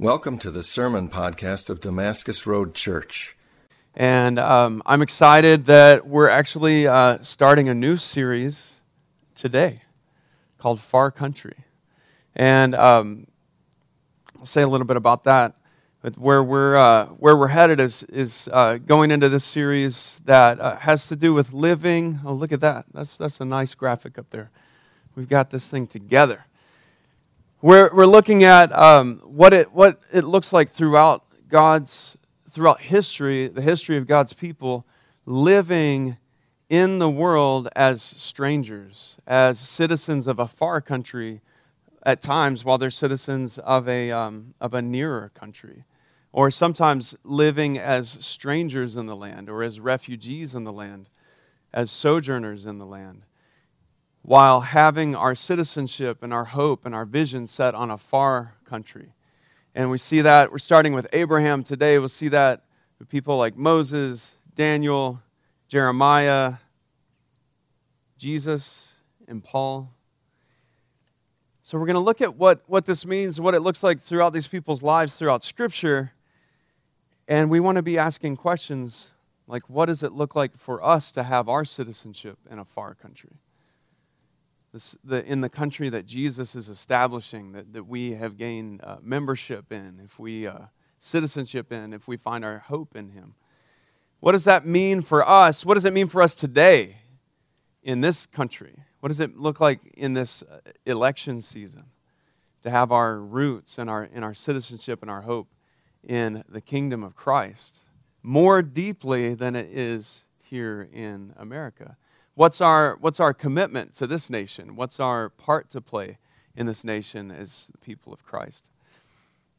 Welcome to the sermon podcast of Damascus Road Church. And um, I'm excited that we're actually uh, starting a new series today called Far Country. And um, I'll say a little bit about that. But where we're, uh, where we're headed is, is uh, going into this series that uh, has to do with living. Oh, look at that. That's, that's a nice graphic up there. We've got this thing together. We're, we're looking at um, what, it, what it looks like throughout God's, throughout history, the history of God's people, living in the world as strangers, as citizens of a far country at times, while they're citizens of a, um, of a nearer country. Or sometimes living as strangers in the land, or as refugees in the land, as sojourners in the land while having our citizenship and our hope and our vision set on a far country. And we see that, we're starting with Abraham today. We'll see that with people like Moses, Daniel, Jeremiah, Jesus, and Paul. So we're going to look at what, what this means, what it looks like throughout these people's lives, throughout Scripture. And we want to be asking questions like, what does it look like for us to have our citizenship in a far country? This, the, in the country that Jesus is establishing, that, that we have gained uh, membership in, if we uh, citizenship in, if we find our hope in Him. What does that mean for us? What does it mean for us today in this country? What does it look like in this uh, election season to have our roots and our, in our citizenship and our hope in the kingdom of Christ more deeply than it is here in America? What's our, what's our commitment to this nation? What's our part to play in this nation as the people of Christ?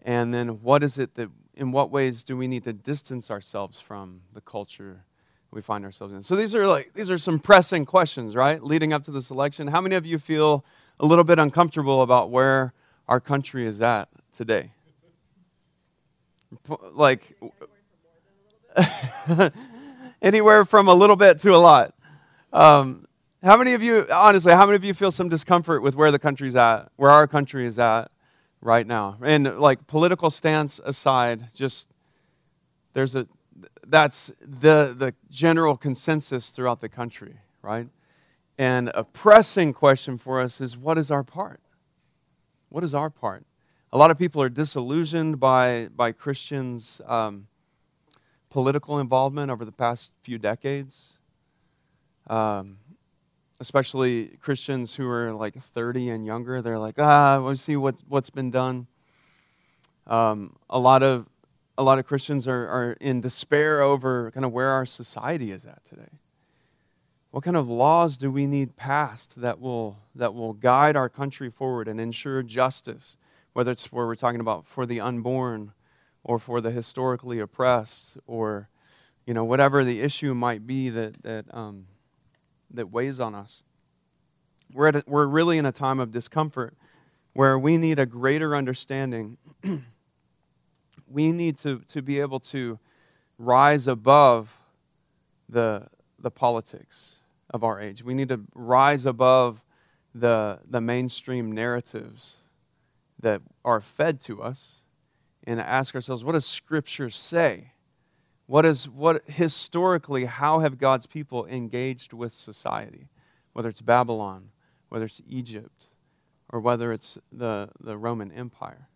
And then what is it that, in what ways do we need to distance ourselves from the culture we find ourselves in? So these are like, these are some pressing questions, right? Leading up to this election. How many of you feel a little bit uncomfortable about where our country is at today? Like, anywhere from a little bit to a lot. Um, how many of you, honestly, how many of you feel some discomfort with where the country's at, where our country is at right now? And like political stance aside, just there's a, that's the, the general consensus throughout the country, right? And a pressing question for us is what is our part? What is our part? A lot of people are disillusioned by, by Christians' um, political involvement over the past few decades um, especially Christians who are like 30 and younger. They're like, ah, we'll see what, what's been done. Um, a lot of a lot of Christians are, are in despair over kind of where our society is at today. What kind of laws do we need passed that will that will guide our country forward and ensure justice, whether it's for we're talking about for the unborn or for the historically oppressed or you know whatever the issue might be that that um, that weighs on us. We're, at a, we're really in a time of discomfort where we need a greater understanding. we need to, to be able to rise above the, the politics of our age. We need to rise above the, the mainstream narratives that are fed to us and ask ourselves what does Scripture say? What is what historically how have God's people engaged with society? Whether it's Babylon, whether it's Egypt, or whether it's the, the Roman Empire.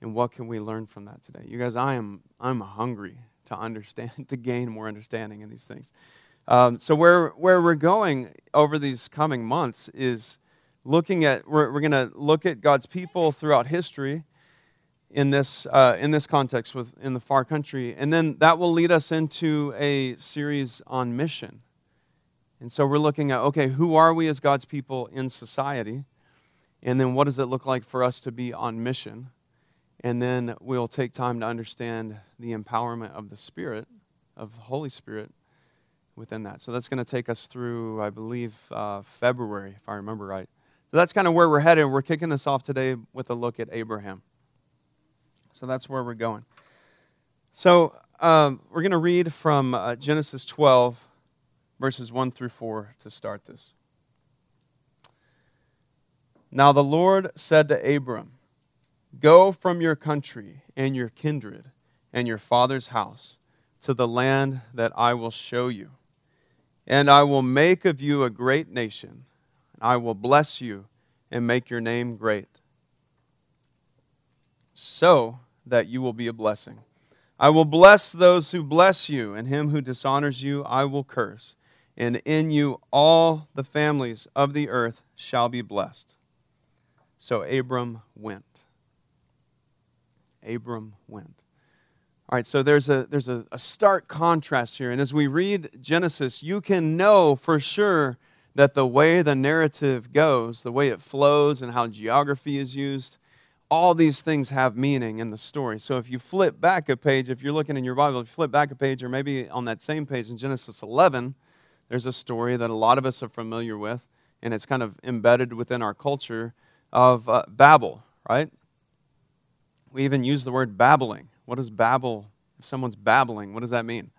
And what can we learn from that today? You guys, I am I'm hungry to understand, to gain more understanding in these things. Um, so where where we're going over these coming months is looking at we're, we're going to look at God's people throughout history in this, uh, in this context with, in the far country. And then that will lead us into a series on mission. And so we're looking at okay, who are we as God's people in society? And then what does it look like for us to be on mission? And then we'll take time to understand the empowerment of the Spirit, of the Holy Spirit within that. So that's going to take us through, I believe, uh, February, if I remember right. So that's kind of where we're headed. We're kicking this off today with a look at Abraham. So that's where we're going. So um, we're going to read from uh, Genesis 12, verses 1 through 4 to start this. Now the Lord said to Abram, Go from your country and your kindred and your father's house to the land that I will show you. And I will make of you a great nation. And I will bless you and make your name great, so that you will be a blessing. I will bless those who bless you, and him who dishonors you I will curse. And in you all the families of the earth shall be blessed. So Abram went. Abram went. All right, so there's a there's a, a stark contrast here. And as we read Genesis, you can know for sure that the way the narrative goes, the way it flows, and how geography is used, all these things have meaning in the story. So if you flip back a page, if you're looking in your Bible, if you flip back a page, or maybe on that same page in Genesis 11, there's a story that a lot of us are familiar with, and it's kind of embedded within our culture of uh, Babel, right? We even use the word babbling. What does babble? If someone's babbling, what does that mean?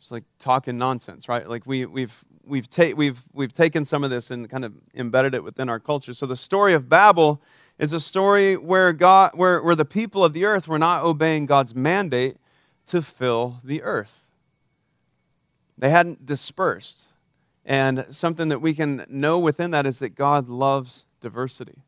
It's like talking nonsense, right? Like we, we've we've, ta- we've, we've taken some of this and kind of embedded it within our culture. So the story of Babel is a story where, God, where, where the people of the earth were not obeying God's mandate to fill the earth. They hadn't dispersed. And something that we can know within that is that God loves diversity.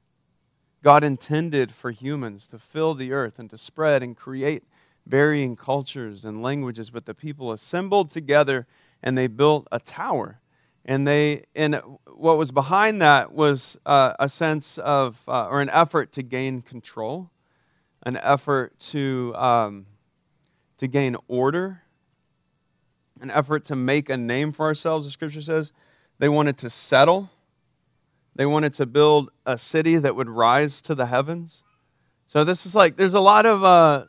God intended for humans to fill the earth and to spread and create varying cultures and languages, but the people assembled together and they built a tower and they and what was behind that was uh, a sense of uh, or an effort to gain control an effort to um, to gain order an effort to make a name for ourselves the scripture says. They wanted to settle. They wanted to build a city that would rise to the heavens. So this is like there's a lot of uh,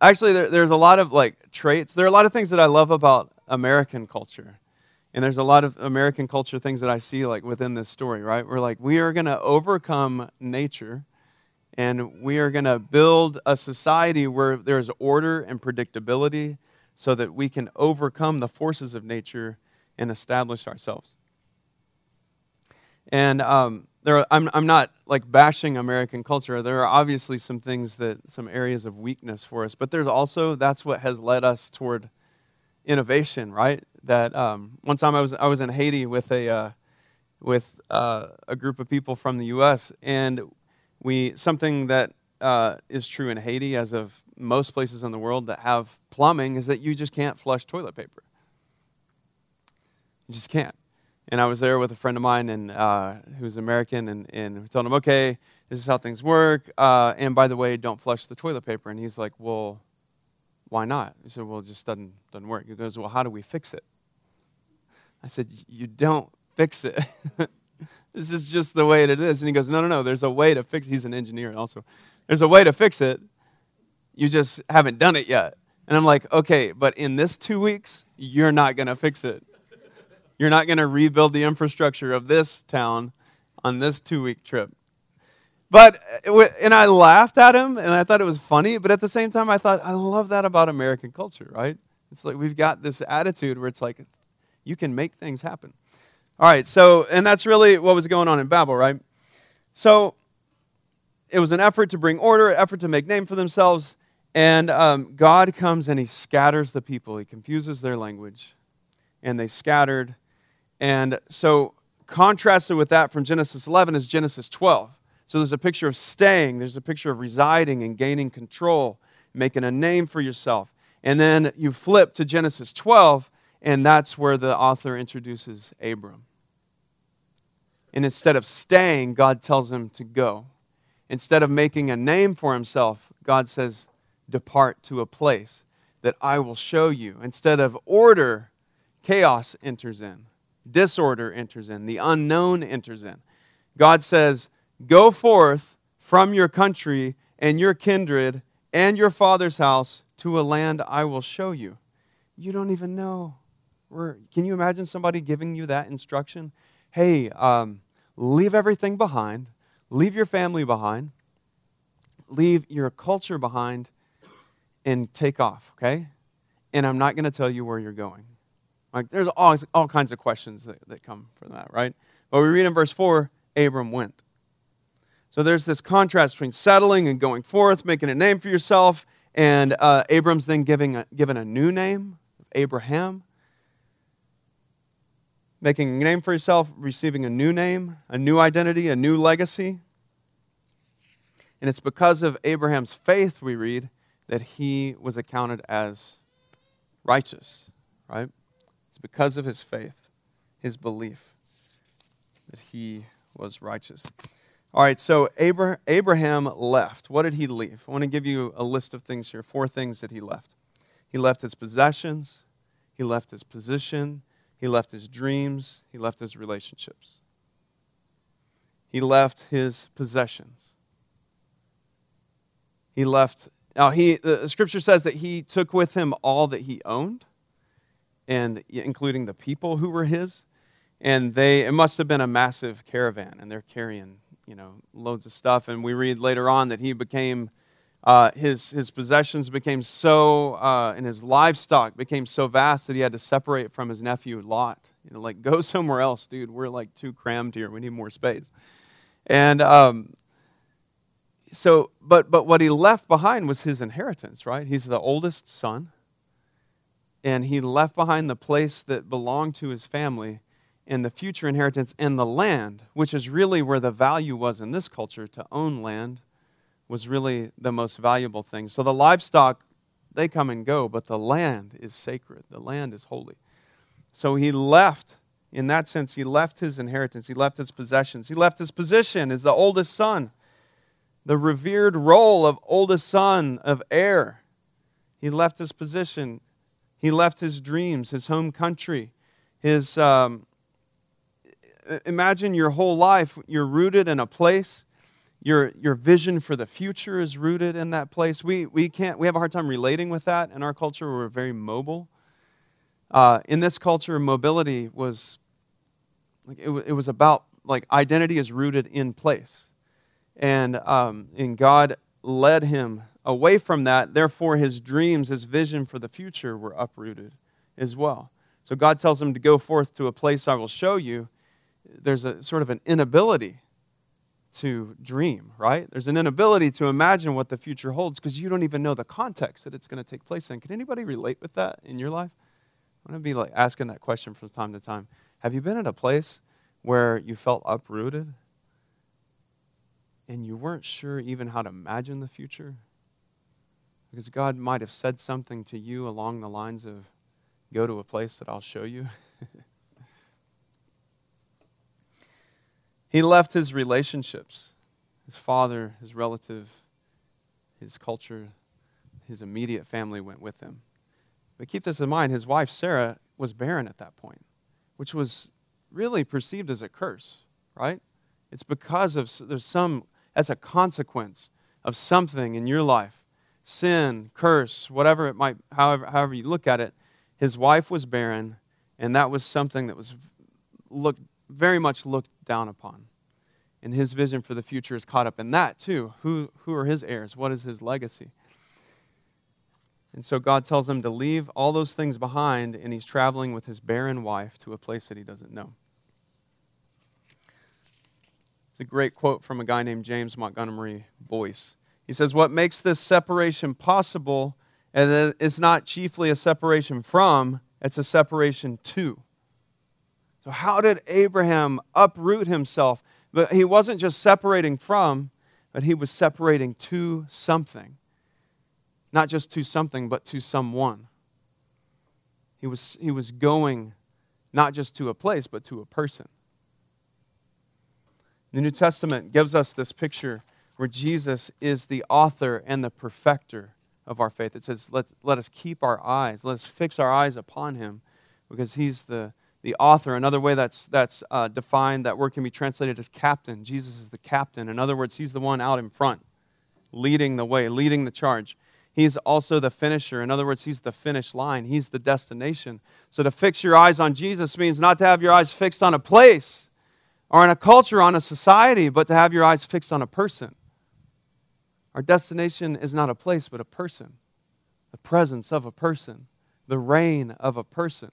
actually there, there's a lot of like traits. There are a lot of things that i love about american culture and there's a lot of American culture things that I see like within this story, right? We're like, we are going to overcome nature and we are going to build a society where there's order and predictability so that we can overcome the forces of nature and establish ourselves. And um, there are, I'm, I'm not like bashing American culture. There are obviously some things that, some areas of weakness for us, but there's also, that's what has led us toward innovation, right? That um, one time I was I was in Haiti with a uh, with uh, a group of people from the U.S. and we something that uh, is true in Haiti as of most places in the world that have plumbing is that you just can't flush toilet paper. You just can't. And I was there with a friend of mine and uh, who's American, and, and we told him, okay, this is how things work. Uh, and by the way, don't flush the toilet paper. And he's like, well, why not? He said, Well, it just doesn't, doesn't work. He goes, Well, how do we fix it? I said, You don't fix it. this is just the way it is. And he goes, No, no, no, there's a way to fix it. He's an engineer also. There's a way to fix it. You just haven't done it yet. And I'm like, Okay, but in this two weeks, you're not going to fix it. You're not going to rebuild the infrastructure of this town on this two week trip. But, uh, and I laughed at him and I thought it was funny, but at the same time, I thought, I love that about American culture, right? It's like we've got this attitude where it's like, you can make things happen. All right, so, and that's really what was going on in Babel, right? So, it was an effort to bring order, an effort to make name for themselves, and um, God comes and he scatters the people. He confuses their language, and they scattered. And so, contrasted with that from Genesis 11 is Genesis 12. So there's a picture of staying, there's a picture of residing and gaining control, making a name for yourself. And then you flip to Genesis 12, and that's where the author introduces Abram. And instead of staying, God tells him to go. Instead of making a name for himself, God says, Depart to a place that I will show you. Instead of order, chaos enters in, disorder enters in, the unknown enters in. God says, Go forth from your country and your kindred and your father's house to a land I will show you. You don't even know. Can you imagine somebody giving you that instruction? Hey, um, leave everything behind, leave your family behind, leave your culture behind, and take off, okay? And I'm not going to tell you where you're going. Like, there's all, all kinds of questions that, that come from that, right? But we read in verse 4 Abram went. So there's this contrast between settling and going forth, making a name for yourself, and uh, Abram's then giving a, given a new name, Abraham. Making a name for yourself, receiving a new name, a new identity, a new legacy. And it's because of Abraham's faith, we read, that he was accounted as righteous, right? It's because of his faith, his belief, that he was righteous. All right, so Abraham left. What did he leave? I want to give you a list of things here, four things that he left. He left his possessions, he left his position, he left his dreams, he left his relationships. He left his possessions. He left now he the scripture says that he took with him all that he owned and including the people who were his and they it must have been a massive caravan and they're carrying you know loads of stuff and we read later on that he became uh, his his possessions became so uh, and his livestock became so vast that he had to separate from his nephew lot. You know like go somewhere else dude. We're like too crammed here. We need more space. And um, so but but what he left behind was his inheritance right? He's the oldest son. And he left behind the place that belonged to his family and the future inheritance and the land, which is really where the value was in this culture. To own land was really the most valuable thing. So the livestock, they come and go, but the land is sacred, the land is holy. So he left, in that sense, he left his inheritance, he left his possessions, he left his position as the oldest son, the revered role of oldest son, of heir. He left his position, he left his dreams, his home country, his. Um, imagine your whole life, you're rooted in a place. Your, your vision for the future is rooted in that place. We, we, can't, we have a hard time relating with that in our culture. We're very mobile. Uh, in this culture, mobility was like it, it was about like identity is rooted in place, and um, and God led him away from that. Therefore, his dreams, his vision for the future, were uprooted as well. So God tells him to go forth to a place I will show you, there's a sort of an inability to dream, right? There's an inability to imagine what the future holds because you don't even know the context that it's going to take place in. Can anybody relate with that in your life? I'm going to be like asking that question from time to time. Have you been at a place where you felt uprooted and you weren't sure even how to imagine the future? Because God might have said something to you along the lines of, go to a place that I'll show you. He left his relationships his father, his relative, his culture, his immediate family went with him. But keep this in mind his wife, Sarah, was barren at that point, which was really perceived as a curse, right? It's because of there's some, as a consequence of something in your life sin, curse, whatever it might, however, however you look at it. His wife was barren, and that was something that was looked very much looked down upon. And his vision for the future is caught up in that too. Who, who are his heirs? What is his legacy? And so God tells him to leave all those things behind, and he's traveling with his barren wife to a place that he doesn't know. It's a great quote from a guy named James Montgomery Boice. He says, What makes this separation possible and is not chiefly a separation from, it's a separation to. So, how did Abraham uproot himself? But he wasn't just separating from, but he was separating to something. Not just to something, but to someone. He was, he was going not just to a place, but to a person. The New Testament gives us this picture where Jesus is the author and the perfecter of our faith. It says, let, let us keep our eyes, let us fix our eyes upon him because he's the, the author. Another way that's, that's uh, defined, that word can be translated as captain. Jesus is the captain. In other words, he's the one out in front, leading the way, leading the charge. He's also the finisher. In other words, he's the finish line, he's the destination. So to fix your eyes on Jesus means not to have your eyes fixed on a place or on a culture, on a society, but to have your eyes fixed on a person. Our destination is not a place, but a person, the presence of a person, the reign of a person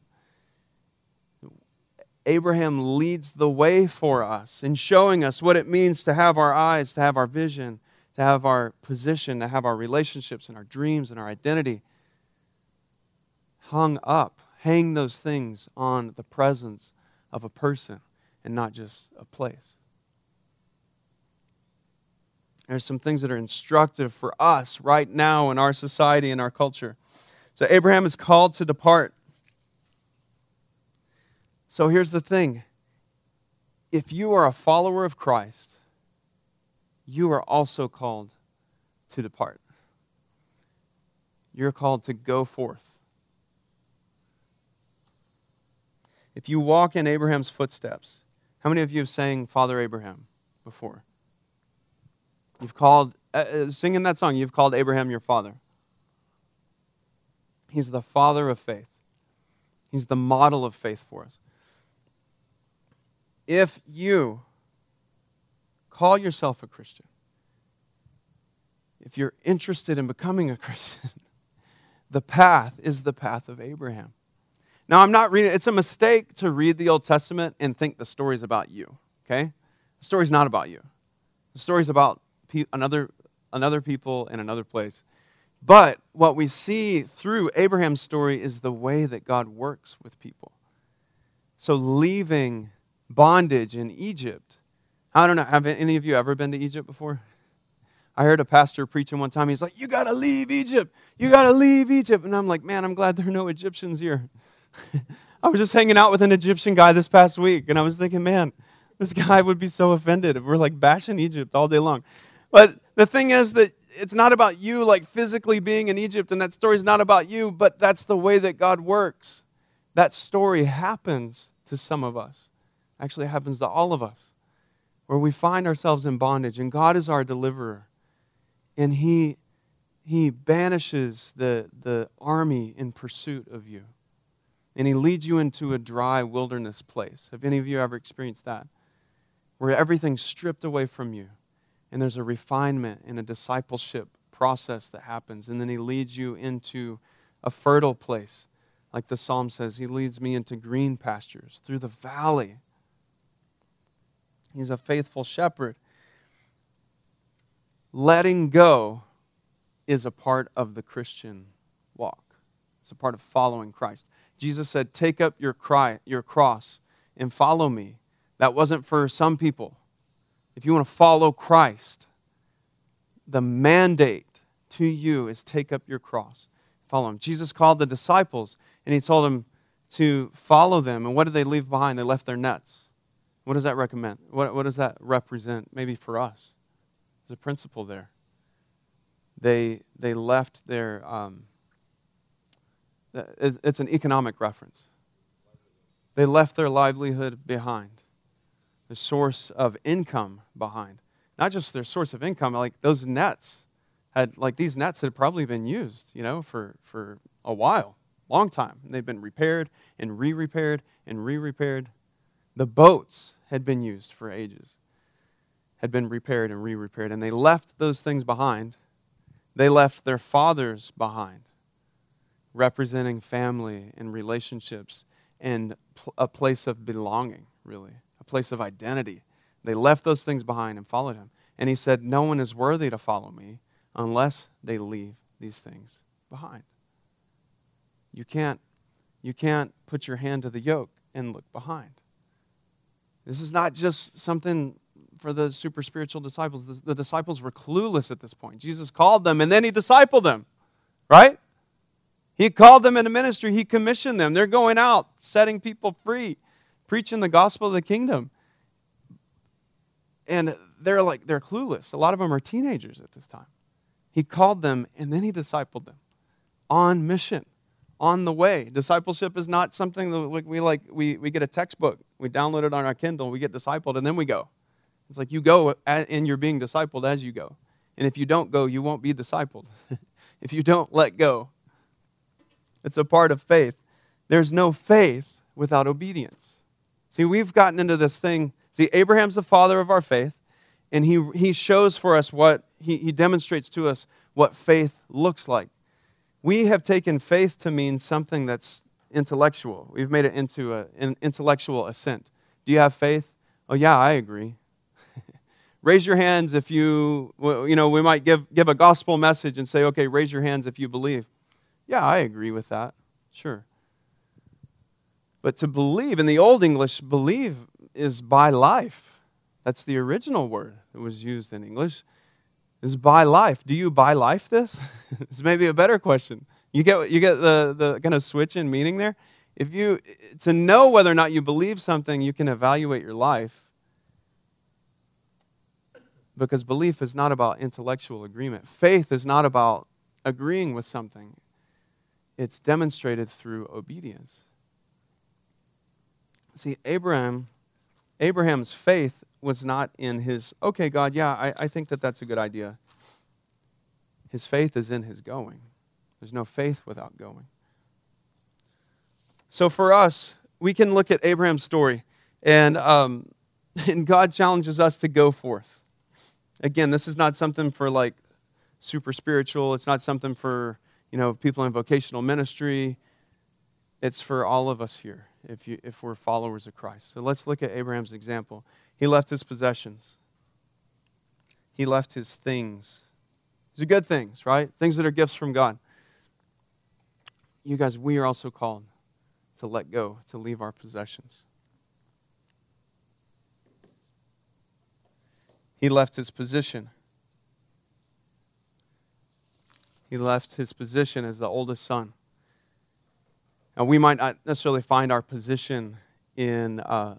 Abraham leads the way for us in showing us what it means to have our eyes, to have our vision, to have our position, to have our relationships and our dreams and our identity hung up. Hang those things on the presence of a person and not just a place. There's some things that are instructive for us right now in our society and our culture. So Abraham is called to depart. So here's the thing if you are a follower of Christ, you are also called to depart. You're called to go forth. If you walk in Abraham's footsteps, how many of you have sang Father Abraham before? You've called, uh, uh singing that song, you've called Abraham your father. He's the father of faith, he's the model of faith for us if you call yourself a Christian, if you're interested in becoming a Christian, the path is the path of Abraham. Now, I'm not reading, it's a mistake to read the Old Testament and think the story's about you, okay? The story's not about you. The story's about pe- another, another people in another place. But what we see through Abraham's story is the way that God works with people. So, leaving bondage in Egypt. I don't know, have any of you ever been to Egypt before? I heard a pastor preaching one time. He's like, You got to leave Egypt. You got to leave Egypt. And I'm like, Man, I'm glad there are no Egyptians here. I was just hanging out with an Egyptian guy this past week, and I was thinking, Man, this guy would be so offended if we're like bashing Egypt all day long. But the thing is that it's not about you like physically being in Egypt, and that story's not about you, but that's the way that God works. That story happens to some of us actually happens to all of us, where we find ourselves in bondage, and God is our deliverer. And He, he banishes the, the army in pursuit of you. And He leads you into a dry wilderness place. Have any of you ever experienced that? Where everything's stripped away from you, and there's a refinement and a discipleship process that happens. And then He leads you into a fertile place. Like the psalm says, He leads me into green pastures through the valley He's a faithful shepherd. Letting go is a part of the Christian walk. It's a part of following Christ. Jesus said, Take up your, cry, your cross and follow me. That wasn't for some people. If you want to follow Christ, the mandate to you is take up your cross, follow him. Jesus called the disciples and he told them to follow them. And what did they leave behind? They left their nets. What does that recommend? What, what does that represent maybe for us? There's a principle there. They, they left their, um, it's an economic reference. They left their livelihood behind, the source of income behind. Not just their source of income, like those nets had, like these nets had probably been used, you know, for, for a while, long time. They've been repaired and re repaired and re repaired the boats had been used for ages, had been repaired and re repaired, and they left those things behind. They left their fathers behind, representing family and relationships and a place of belonging, really, a place of identity. They left those things behind and followed him. And he said, No one is worthy to follow me unless they leave these things behind. You can't, you can't put your hand to the yoke and look behind. This is not just something for the super spiritual disciples. The, the, disciples were clueless at this point. Jesus called them and then he discipled them, right? He called them into ministry, he commissioned them. They're going out, setting people free, preaching the gospel of the kingdom. And they're like, they're clueless. A lot of them are teenagers at this time. He called them and then he discipled them on mission on the way. Discipleship is not something that we like we, we get a textbook, we download it on our Kindle, we get discipled, and then we go. It's like you go and you're being discipled as you go. And if you don't go, you won't be discipled. if you don't let go, it's a part of faith. There's no faith without obedience. See, we've gotten into this thing. See, Abraham's the father of our faith, and he, he shows for us what, he, he demonstrates to us what faith looks like we have taken faith to mean something that's intellectual. We've made it into a, an intellectual assent. Do you have faith? Oh, yeah, I agree. raise your hands if you, you know, we might give, give a gospel message and say, okay, raise your hands if you believe. Yeah, I agree with that. Sure. But to believe, in the Old English, believe is by life. That's the original word that was used in English. Is by life. Do you buy life this? this may be a better question. You get, you get the, the kind of switch in meaning there? If you, to know whether or not you believe something, you can evaluate your life. Because belief is not about intellectual agreement. Faith is not about agreeing with something, it's demonstrated through obedience. See, Abraham, Abraham's faith was not in his, okay, God, yeah, I, I think that that's a good idea. His faith is in his going. There's no faith without going. So for us, we can look at Abraham's story, and, um, and God challenges us to go forth. Again, this is not something for like super spiritual. It's not something for you know people in vocational ministry. It's for all of us here if, you, if we're followers of Christ. So let's look at Abraham's example. He left his possessions, he left his things. These are good things, right? Things that are gifts from God. You guys, we are also called to let go, to leave our possessions. He left his position. He left his position as the oldest son. And we might not necessarily find our position in uh,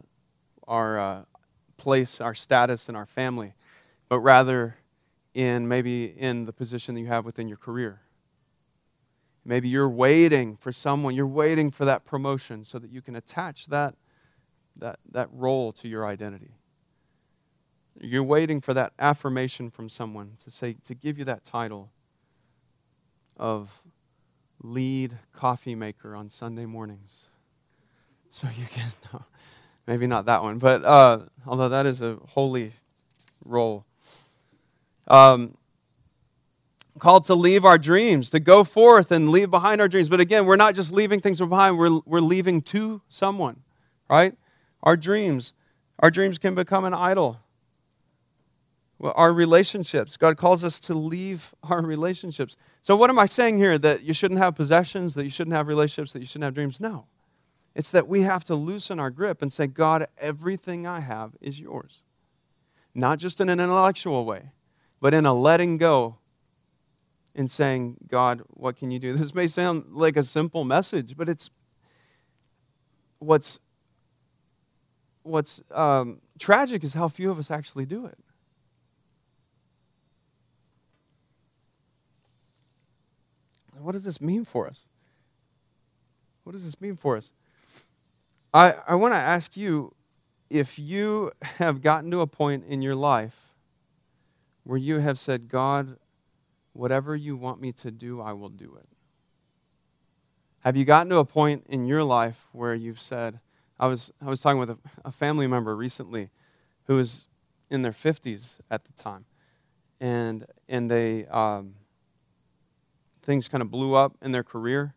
our uh, place, our status in our family, but rather in maybe in the position that you have within your career. Maybe you're waiting for someone, you're waiting for that promotion so that you can attach that, that, that role to your identity. You're waiting for that affirmation from someone to say, to give you that title of lead coffee maker on Sunday mornings. So you can, maybe not that one, but uh, although that is a holy role. Um, called to leave our dreams, to go forth and leave behind our dreams. But again, we're not just leaving things behind, we're, we're leaving to someone, right? Our dreams. Our dreams can become an idol our relationships. God calls us to leave our relationships. So, what am I saying here? That you shouldn't have possessions, that you shouldn't have relationships, that you shouldn't have dreams? No. It's that we have to loosen our grip and say, God, everything I have is yours. Not just in an intellectual way, but in a letting go and saying, God, what can you do? This may sound like a simple message, but it's what's what's um, tragic is how few of us actually do it. what does this mean for us? What does this mean for us? I, I want to ask you if you have gotten to a point in your life where you have said, God, whatever you want me to do, I will do it. Have you gotten to a point in your life where you've said, I was, I was talking with a, a family member recently who was in their 50s at the time, and, and they, um, things kind of blew up in their career.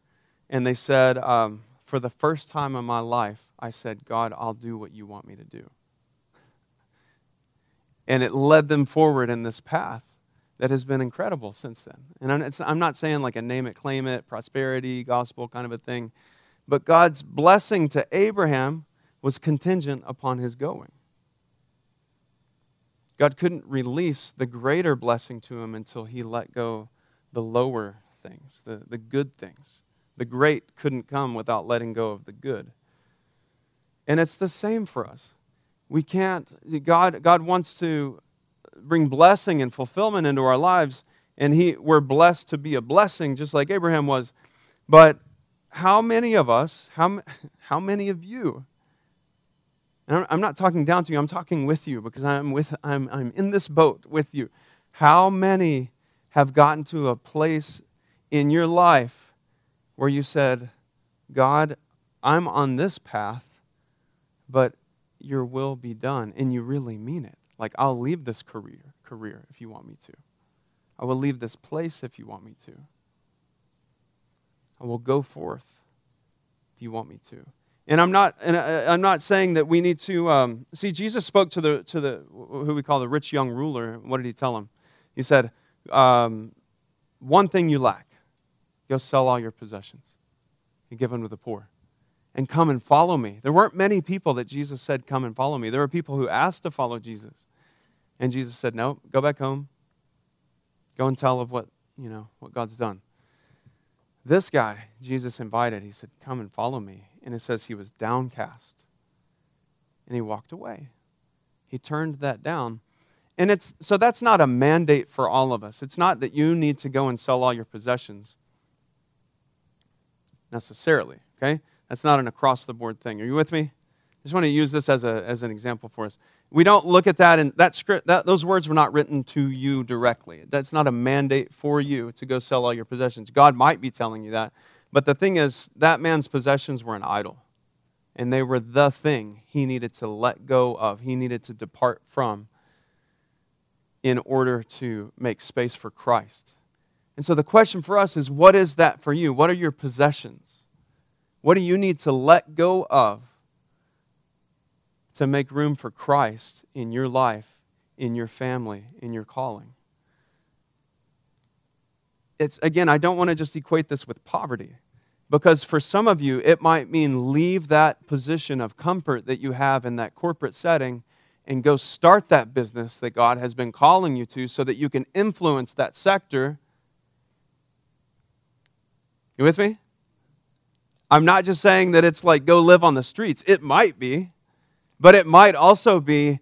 And they said, um, For the first time in my life, I said, God, I'll do what you want me to do. And it led them forward in this path that has been incredible since then. And I'm, not saying like a name it, claim it, prosperity, gospel kind of a thing. But God's blessing to Abraham was contingent upon his going. God couldn't release the greater blessing to him until he let go the lower things, the, the good things. The great couldn't come without letting go of the good. And it's the same for us. We can't, God, God wants to bring blessing and fulfillment into our lives, and he, we're blessed to be a blessing, just like Abraham was. But how many of us, how, how many of you, and I'm not talking down to you, I'm talking with you because I'm, with, I'm, I'm in this boat with you. How many have gotten to a place in your life where you said, God, I'm on this path, but your will be done, and you really mean it. Like, I'll leave this career, career if you want me to. I will leave this place if you want me to. I will go forth. if you want me to. And I'm not, and I, I'm not saying that we need to um, see. Jesus spoke to the to the who we call the rich young ruler. What did he tell him? He said, um, "One thing you lack: go sell all your possessions and give them to the poor, and come and follow me." There weren't many people that Jesus said, "Come and follow me." There were people who asked to follow Jesus, and Jesus said, "No, go back home. Go and tell of what you know what God's done." This guy, Jesus invited, he said, Come and follow me. And it says he was downcast. And he walked away. He turned that down. And it's so that's not a mandate for all of us. It's not that you need to go and sell all your possessions necessarily, okay? That's not an across the board thing. Are you with me? I just want to use this as, a, as an example for us. We don't look at that and that script that those words were not written to you directly. That's not a mandate for you to go sell all your possessions. God might be telling you that. But the thing is, that man's possessions were an idol. And they were the thing he needed to let go of, he needed to depart from in order to make space for Christ. And so the question for us is what is that for you? What are your possessions? What do you need to let go of to make room for Christ in your life, in your family, in your calling. It's again, I don't want to just equate this with poverty because for some of you, it might mean leave that position of comfort that you have in that corporate setting and go start that business that God has been calling you to so that you can influence that sector. You with me? I'm not just saying that it's like go live on the streets. It might be. But it might also be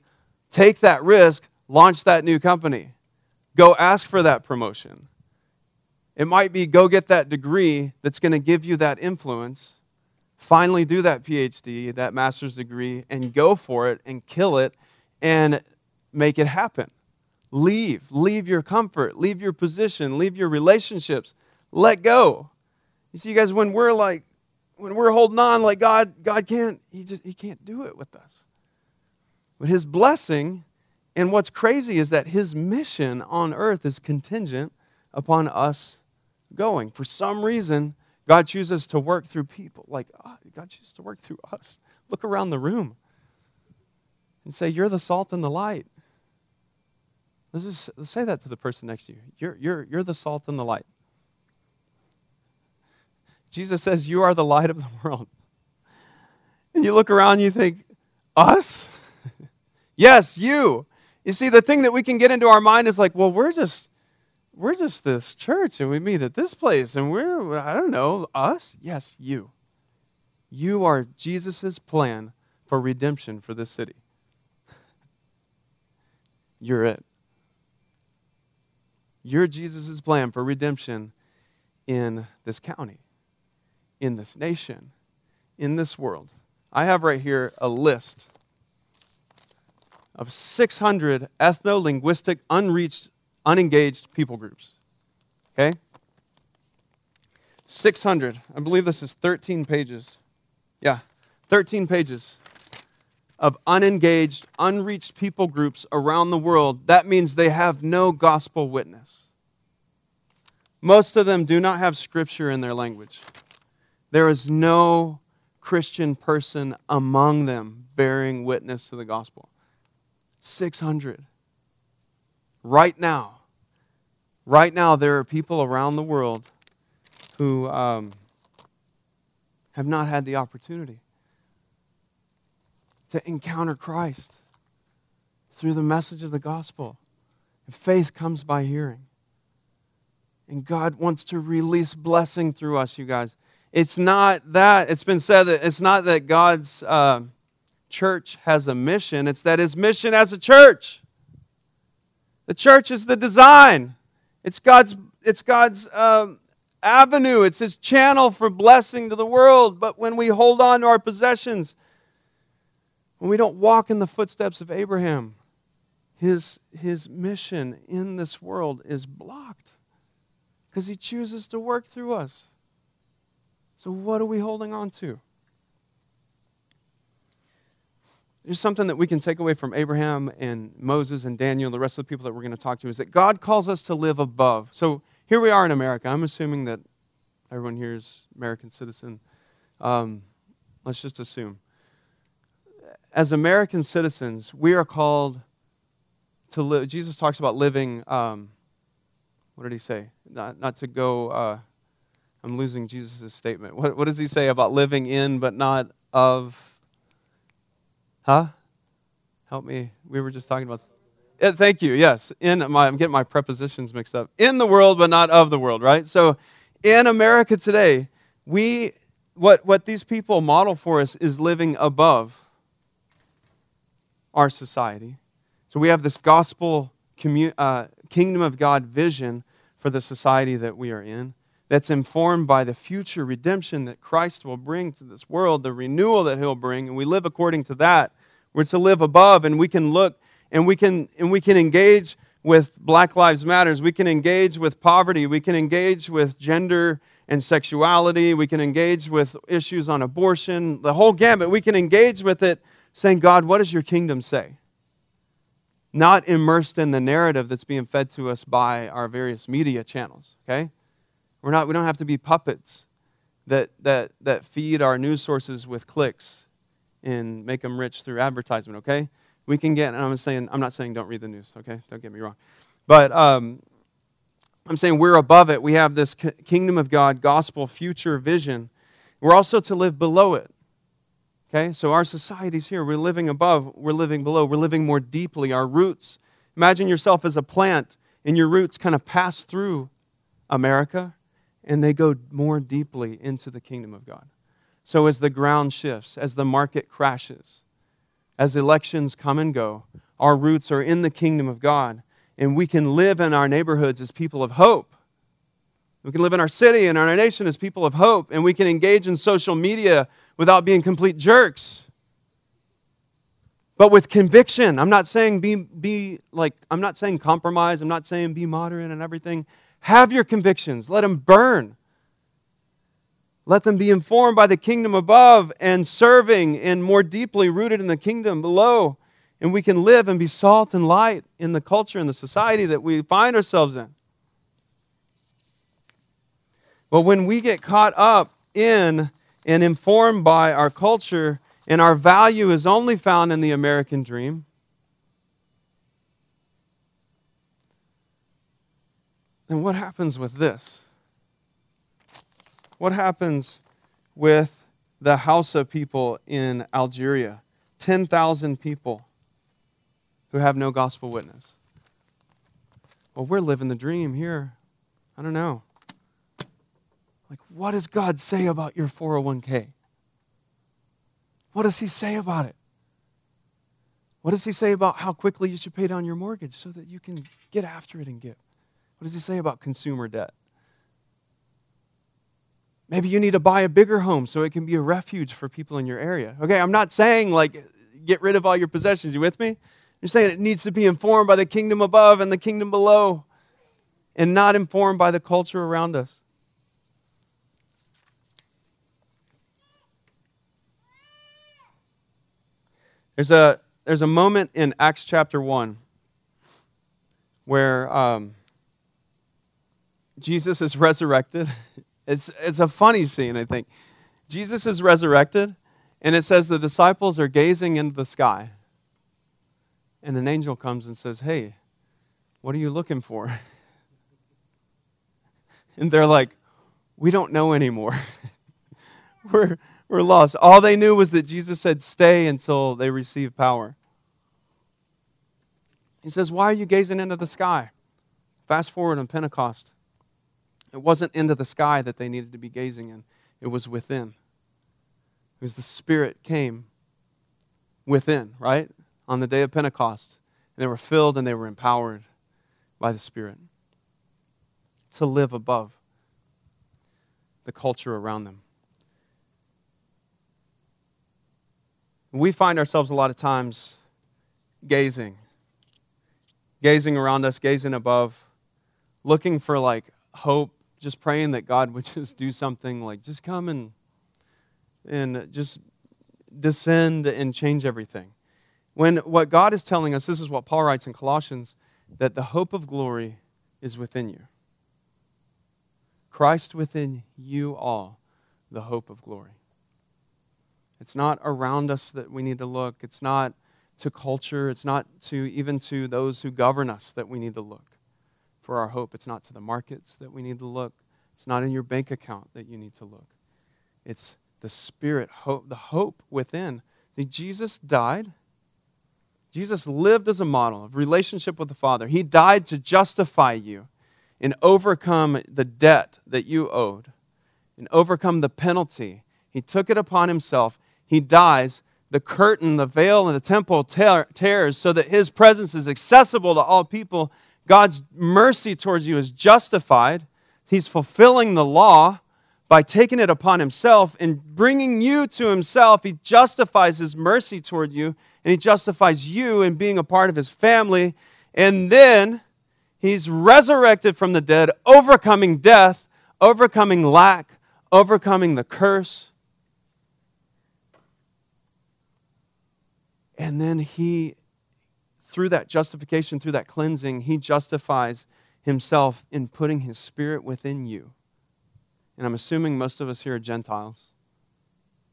take that risk, launch that new company, go ask for that promotion. It might be go get that degree that's going to give you that influence, finally do that PhD, that master's degree, and go for it and kill it and make it happen. Leave. Leave your comfort. Leave your position. Leave your relationships. Let go. You see, guys, when we're like, when we're holding on like God, God can't, He just He can't do it with us. But his blessing, and what's crazy is that his mission on earth is contingent upon us going. For some reason, God chooses to work through people. Like, oh, God chooses to work through us. Look around the room and say, You're the salt and the light. Let's just say that to the person next to you. You're, you're, you're the salt and the light. Jesus says, You are the light of the world. And you look around and you think, Us? Yes, you. You see, the thing that we can get into our mind is like, well, we're just we're just this church and we meet at this place and we're I don't know, us? Yes, you. You are Jesus' plan for redemption for this city. You're it. You're Jesus' plan for redemption in this county, in this nation, in this world. I have right here a list of 600 ethno linguistic, unreached, unengaged people groups. Okay? 600. I believe this is 13 pages. Yeah, 13 pages of unengaged, unreached people groups around the world. That means they have no gospel witness. Most of them do not have scripture in their language. There is no Christian person among them bearing witness to the gospel. 600. Right now, right now, there are people around the world who um, have not had the opportunity to encounter Christ through the message of the gospel. And faith comes by hearing. And God wants to release blessing through us, you guys. It's not that, it's been said that it's not that God's. Uh, church has a mission, it's that his mission as a church. The church is the design. It's God's, it's God's um, avenue. It's his channel for blessing to the world. But when we hold on to our possessions, when we don't walk in the footsteps of Abraham, his, his mission in this world is blocked because he chooses to work through us. So, what are we holding on to? There's something that we can take away from Abraham and Moses and Daniel the rest of the people that we're going to talk to is that God calls us to live above. So here we are in America. I'm assuming that everyone here is American citizen. Um, let's just assume. As American citizens, we are called to live. Jesus talks about living. Um, what did he say? Not, not to go. Uh, I'm losing Jesus' statement. What, what does he say about living in but not of? Huh? Help me. We were just talking about. Yeah, thank you. Yes. In my, I'm getting my prepositions mixed up. In the world, but not of the world, right? So in America today, we what, what these people model for us is living above our society. So we have this gospel commu- uh, kingdom of God vision for the society that we are in that's informed by the future redemption that Christ will bring to this world, the renewal that he'll bring, and we live according to that. We're to live above, and we can look and we can, and we can engage with Black Lives Matters. We can engage with poverty. We can engage with gender and sexuality. We can engage with issues on abortion, the whole gamut. We can engage with it saying, God, what does your kingdom say? Not immersed in the narrative that's being fed to us by our various media channels, okay? We're not, we don't have to be puppets that, that, that feed our news sources with clicks and make them rich through advertisement, okay? We can get, and I'm saying, I'm not saying don't read the news, okay? Don't get me wrong. But um, I'm saying we're above it. We have this kingdom of God, gospel, future vision. We're also to live below it. Okay? So our society's here. We're living above, we're living below, we're living more deeply. Our roots. Imagine yourself as a plant, and your roots kind of pass through America, and they go more deeply into the kingdom of God. So as the ground shifts, as the market crashes, as elections come and go, our roots are in the kingdom of God and we can live in our neighborhoods as people of hope. We can live in our city and in our nation as people of hope, and we can engage in social media without being complete jerks. But with conviction, I'm not saying be, be like, I'm not saying compromise, I'm not saying be moderate and everything. Have your convictions, let them burn. Let them be informed by the kingdom above and serving and more deeply rooted in the kingdom below and we can live and be salt and light in the culture and the society that we find ourselves in. But when we get caught up in and informed by our culture, and our value is only found in the American dream, then what happens with this? What happens with the Hausa people in Algeria? 10,000 people who have no gospel witness. Well, we're living the dream here. I don't know. Like, what does God say about your 401k? What does He say about it? What does He say about how quickly you should pay down your mortgage so that you can get after it and give? What does He say about consumer debt? Maybe you need to buy a bigger home so it can be a refuge for people in your area. Okay, I'm not saying like get rid of all your possessions. You with me? You're saying it needs to be informed by the kingdom above and the kingdom below and not informed by the culture around us. There's a, there's a moment in Acts chapter 1 where um, Jesus is resurrected. It's, it's a funny scene, I think. Jesus is resurrected, and it says the disciples are gazing into the sky. And an angel comes and says, Hey, what are you looking for? And they're like, We don't know anymore. we're, we're lost. All they knew was that Jesus said, Stay until they receive power. He says, Why are you gazing into the sky? Fast forward on Pentecost. It wasn't into the sky that they needed to be gazing in, it was within. It was the Spirit came within, right? on the day of Pentecost. And they were filled and they were empowered by the Spirit to live above the culture around them. We find ourselves a lot of times gazing, gazing around us, gazing above, looking for like hope, just praying that God would just do something like just come and and just descend and change everything. When what God is telling us, this is what Paul writes in Colossians, that the hope of glory is within you. Christ within you all, the hope of glory. It's not around us that we need to look. It's not to culture. It's not to even to those who govern us that we need to look for our hope. It's not to the markets that we need to look. It's not in your bank account that you need to look. It's the spirit, hope, the hope within. See, Jesus died. Jesus lived as a model of relationship with the Father. He died to justify you and overcome the debt that you owed and overcome the penalty. He took it upon himself. He dies. The curtain, the veil in the temple tear, tears so that his presence is accessible to all people. God's mercy towards you is justified. He's fulfilling the law by taking it upon himself and bringing you to himself. He justifies his mercy toward you, and he justifies you in being a part of his family. And then he's resurrected from the dead, overcoming death, overcoming lack, overcoming the curse. And then he, through that justification, through that cleansing, he justifies himself in putting his spirit within you. And I'm assuming most of us here are Gentiles.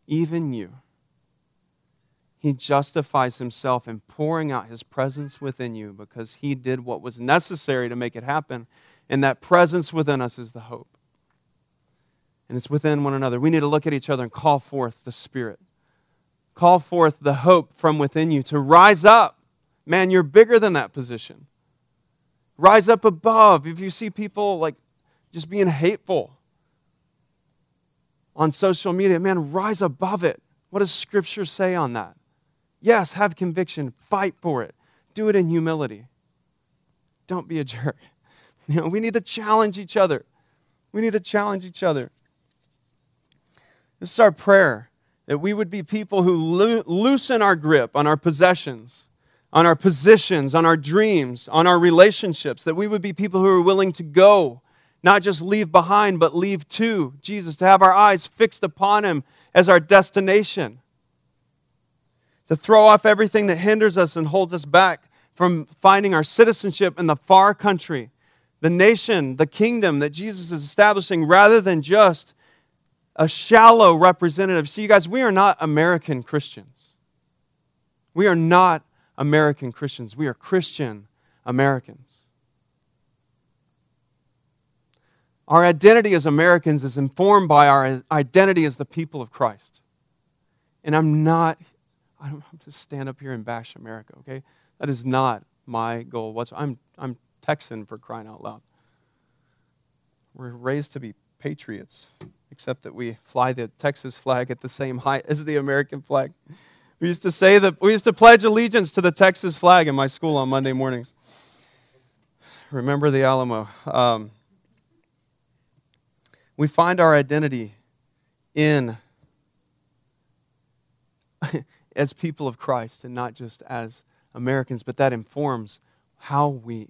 Even you. He justifies himself in pouring out his presence within you because he did what was necessary to make it happen. And that presence within us is the hope. And it's within one another. We need to look at each other and call forth the Spirit. Call forth the hope from within you to rise up. Man, you're bigger than that position. Rise up above. If you see people like just being hateful, on social media, man, rise above it. What does Scripture say on that? Yes, have conviction, fight for it, do it in humility. Don't be a jerk. You know, we need to challenge each other. We need to challenge each other. This is our prayer that we would be people who lo- loosen our grip on our possessions, on our positions, on our dreams, on our relationships, that we would be people who are willing to go not just leave behind, but leave to Jesus, to have our eyes fixed upon Him as our destination, to throw off everything that hinders us and holds us back from finding our citizenship in the far country, the nation, the kingdom that Jesus is establishing, rather than just a shallow representative. See, you guys, we are not American Christians. We are not American Christians. We are Christian Americans. Our identity as Americans is informed by our identity as the people of Christ. And I'm not, I don't have to stand up here and bash America, okay? That is not my goal. I'm, I'm Texan for crying out loud. We're raised to be patriots, except that we fly the Texas flag at the same height as the American flag. We used to say that we used to pledge allegiance to the Texas flag in my school on Monday mornings. Remember the Alamo. Um, we find our identity in as people of Christ and not just as Americans, but that informs how we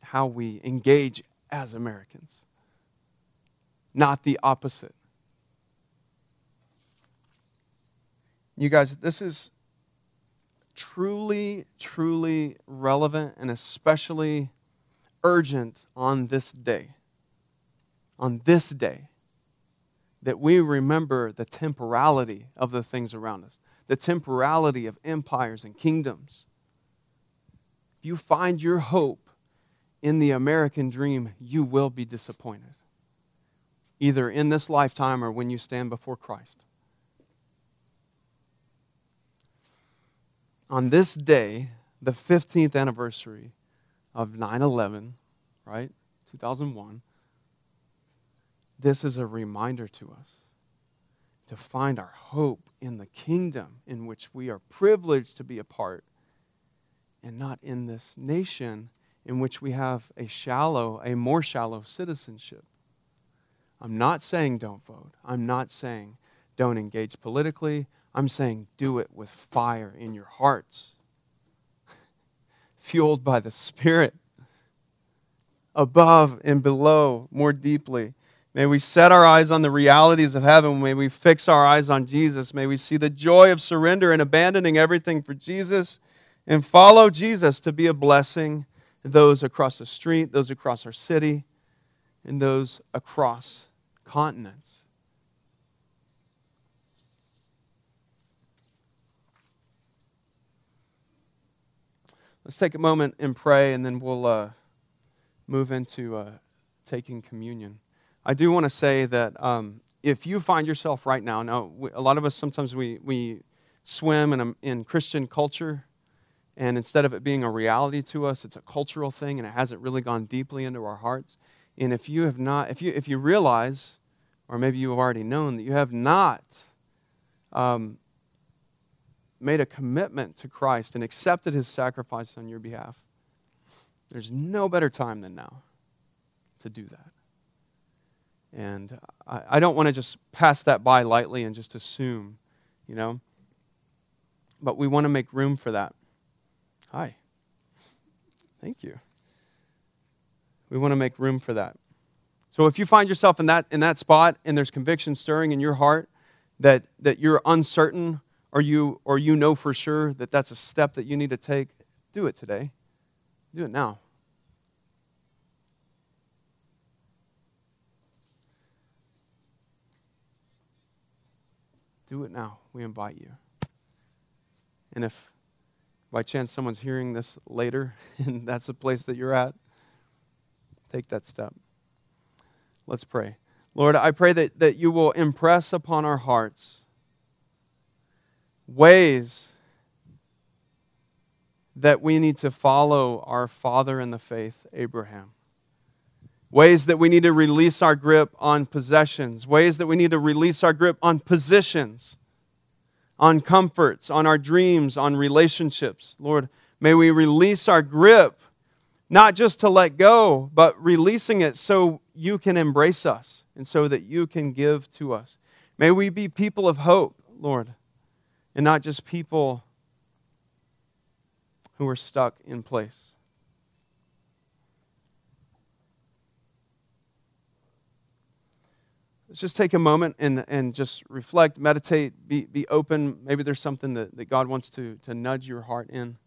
how we engage as Americans. Not the opposite. You guys, this is truly, truly relevant and especially urgent on this day on this day that we remember the temporality of the things around us, the temporality of empires and kingdoms. If you find your hope in the American dream, you will be disappointed, either in this lifetime or when you stand before Christ. On this day, the 15th anniversary of 9 11, right? 2001 this is a reminder to us to find our hope in the kingdom in which we are privileged to be a part and not in this nation in which we have a shallow, a more shallow citizenship. I'm not saying don't vote. I'm not saying don't engage politically. I'm saying do it with fire in your hearts, fueled by the Spirit, above and below, more deeply. May we set our eyes on the realities of heaven. May we fix our eyes on Jesus. May we see the joy of surrender and abandoning everything for Jesus and follow Jesus to be a blessing to those across the street, those across our city, and those across continents. Let's take a moment and pray, and then we'll uh, move into uh, taking communion. I do want to say that um, if you find yourself right now, now we, a lot of us sometimes we, we swim in, a, in Christian culture, and instead of it being a reality to us, it's a cultural thing, and it hasn't really gone deeply into our hearts. And if you have not, if you if you realize, or maybe you have already known that you have not um, made a commitment to Christ and accepted his sacrifice on your behalf, there's no better time than now to do that. And I, I don't want to just pass that by lightly and just assume, you know. But we want to make room for that. Hi. Thank you. We want to make room for that. So if you find yourself in that in that spot and there's conviction stirring in your heart that that you're uncertain or you or you know for sure that that's a step that you need to take, do it today. Do it now. Do it now. We invite you. And if by chance someone's hearing this later and that's the place that you're at, take that step. Let's pray. Lord, I pray that, that you will impress upon our hearts ways that we need to follow our father in the faith, Abraham. Ways that we need to release our grip on possessions. Ways that we need to release our grip on positions, on comforts, on our dreams, on relationships. Lord, may we release our grip, not just to let go, but releasing it so you can embrace us and so that you can give to us. May we be people of hope, Lord and not just people who are stuck in place. Let's just take a moment and, and just reflect, meditate, be, be open. Maybe there's something that, that God wants to, to nudge your heart in.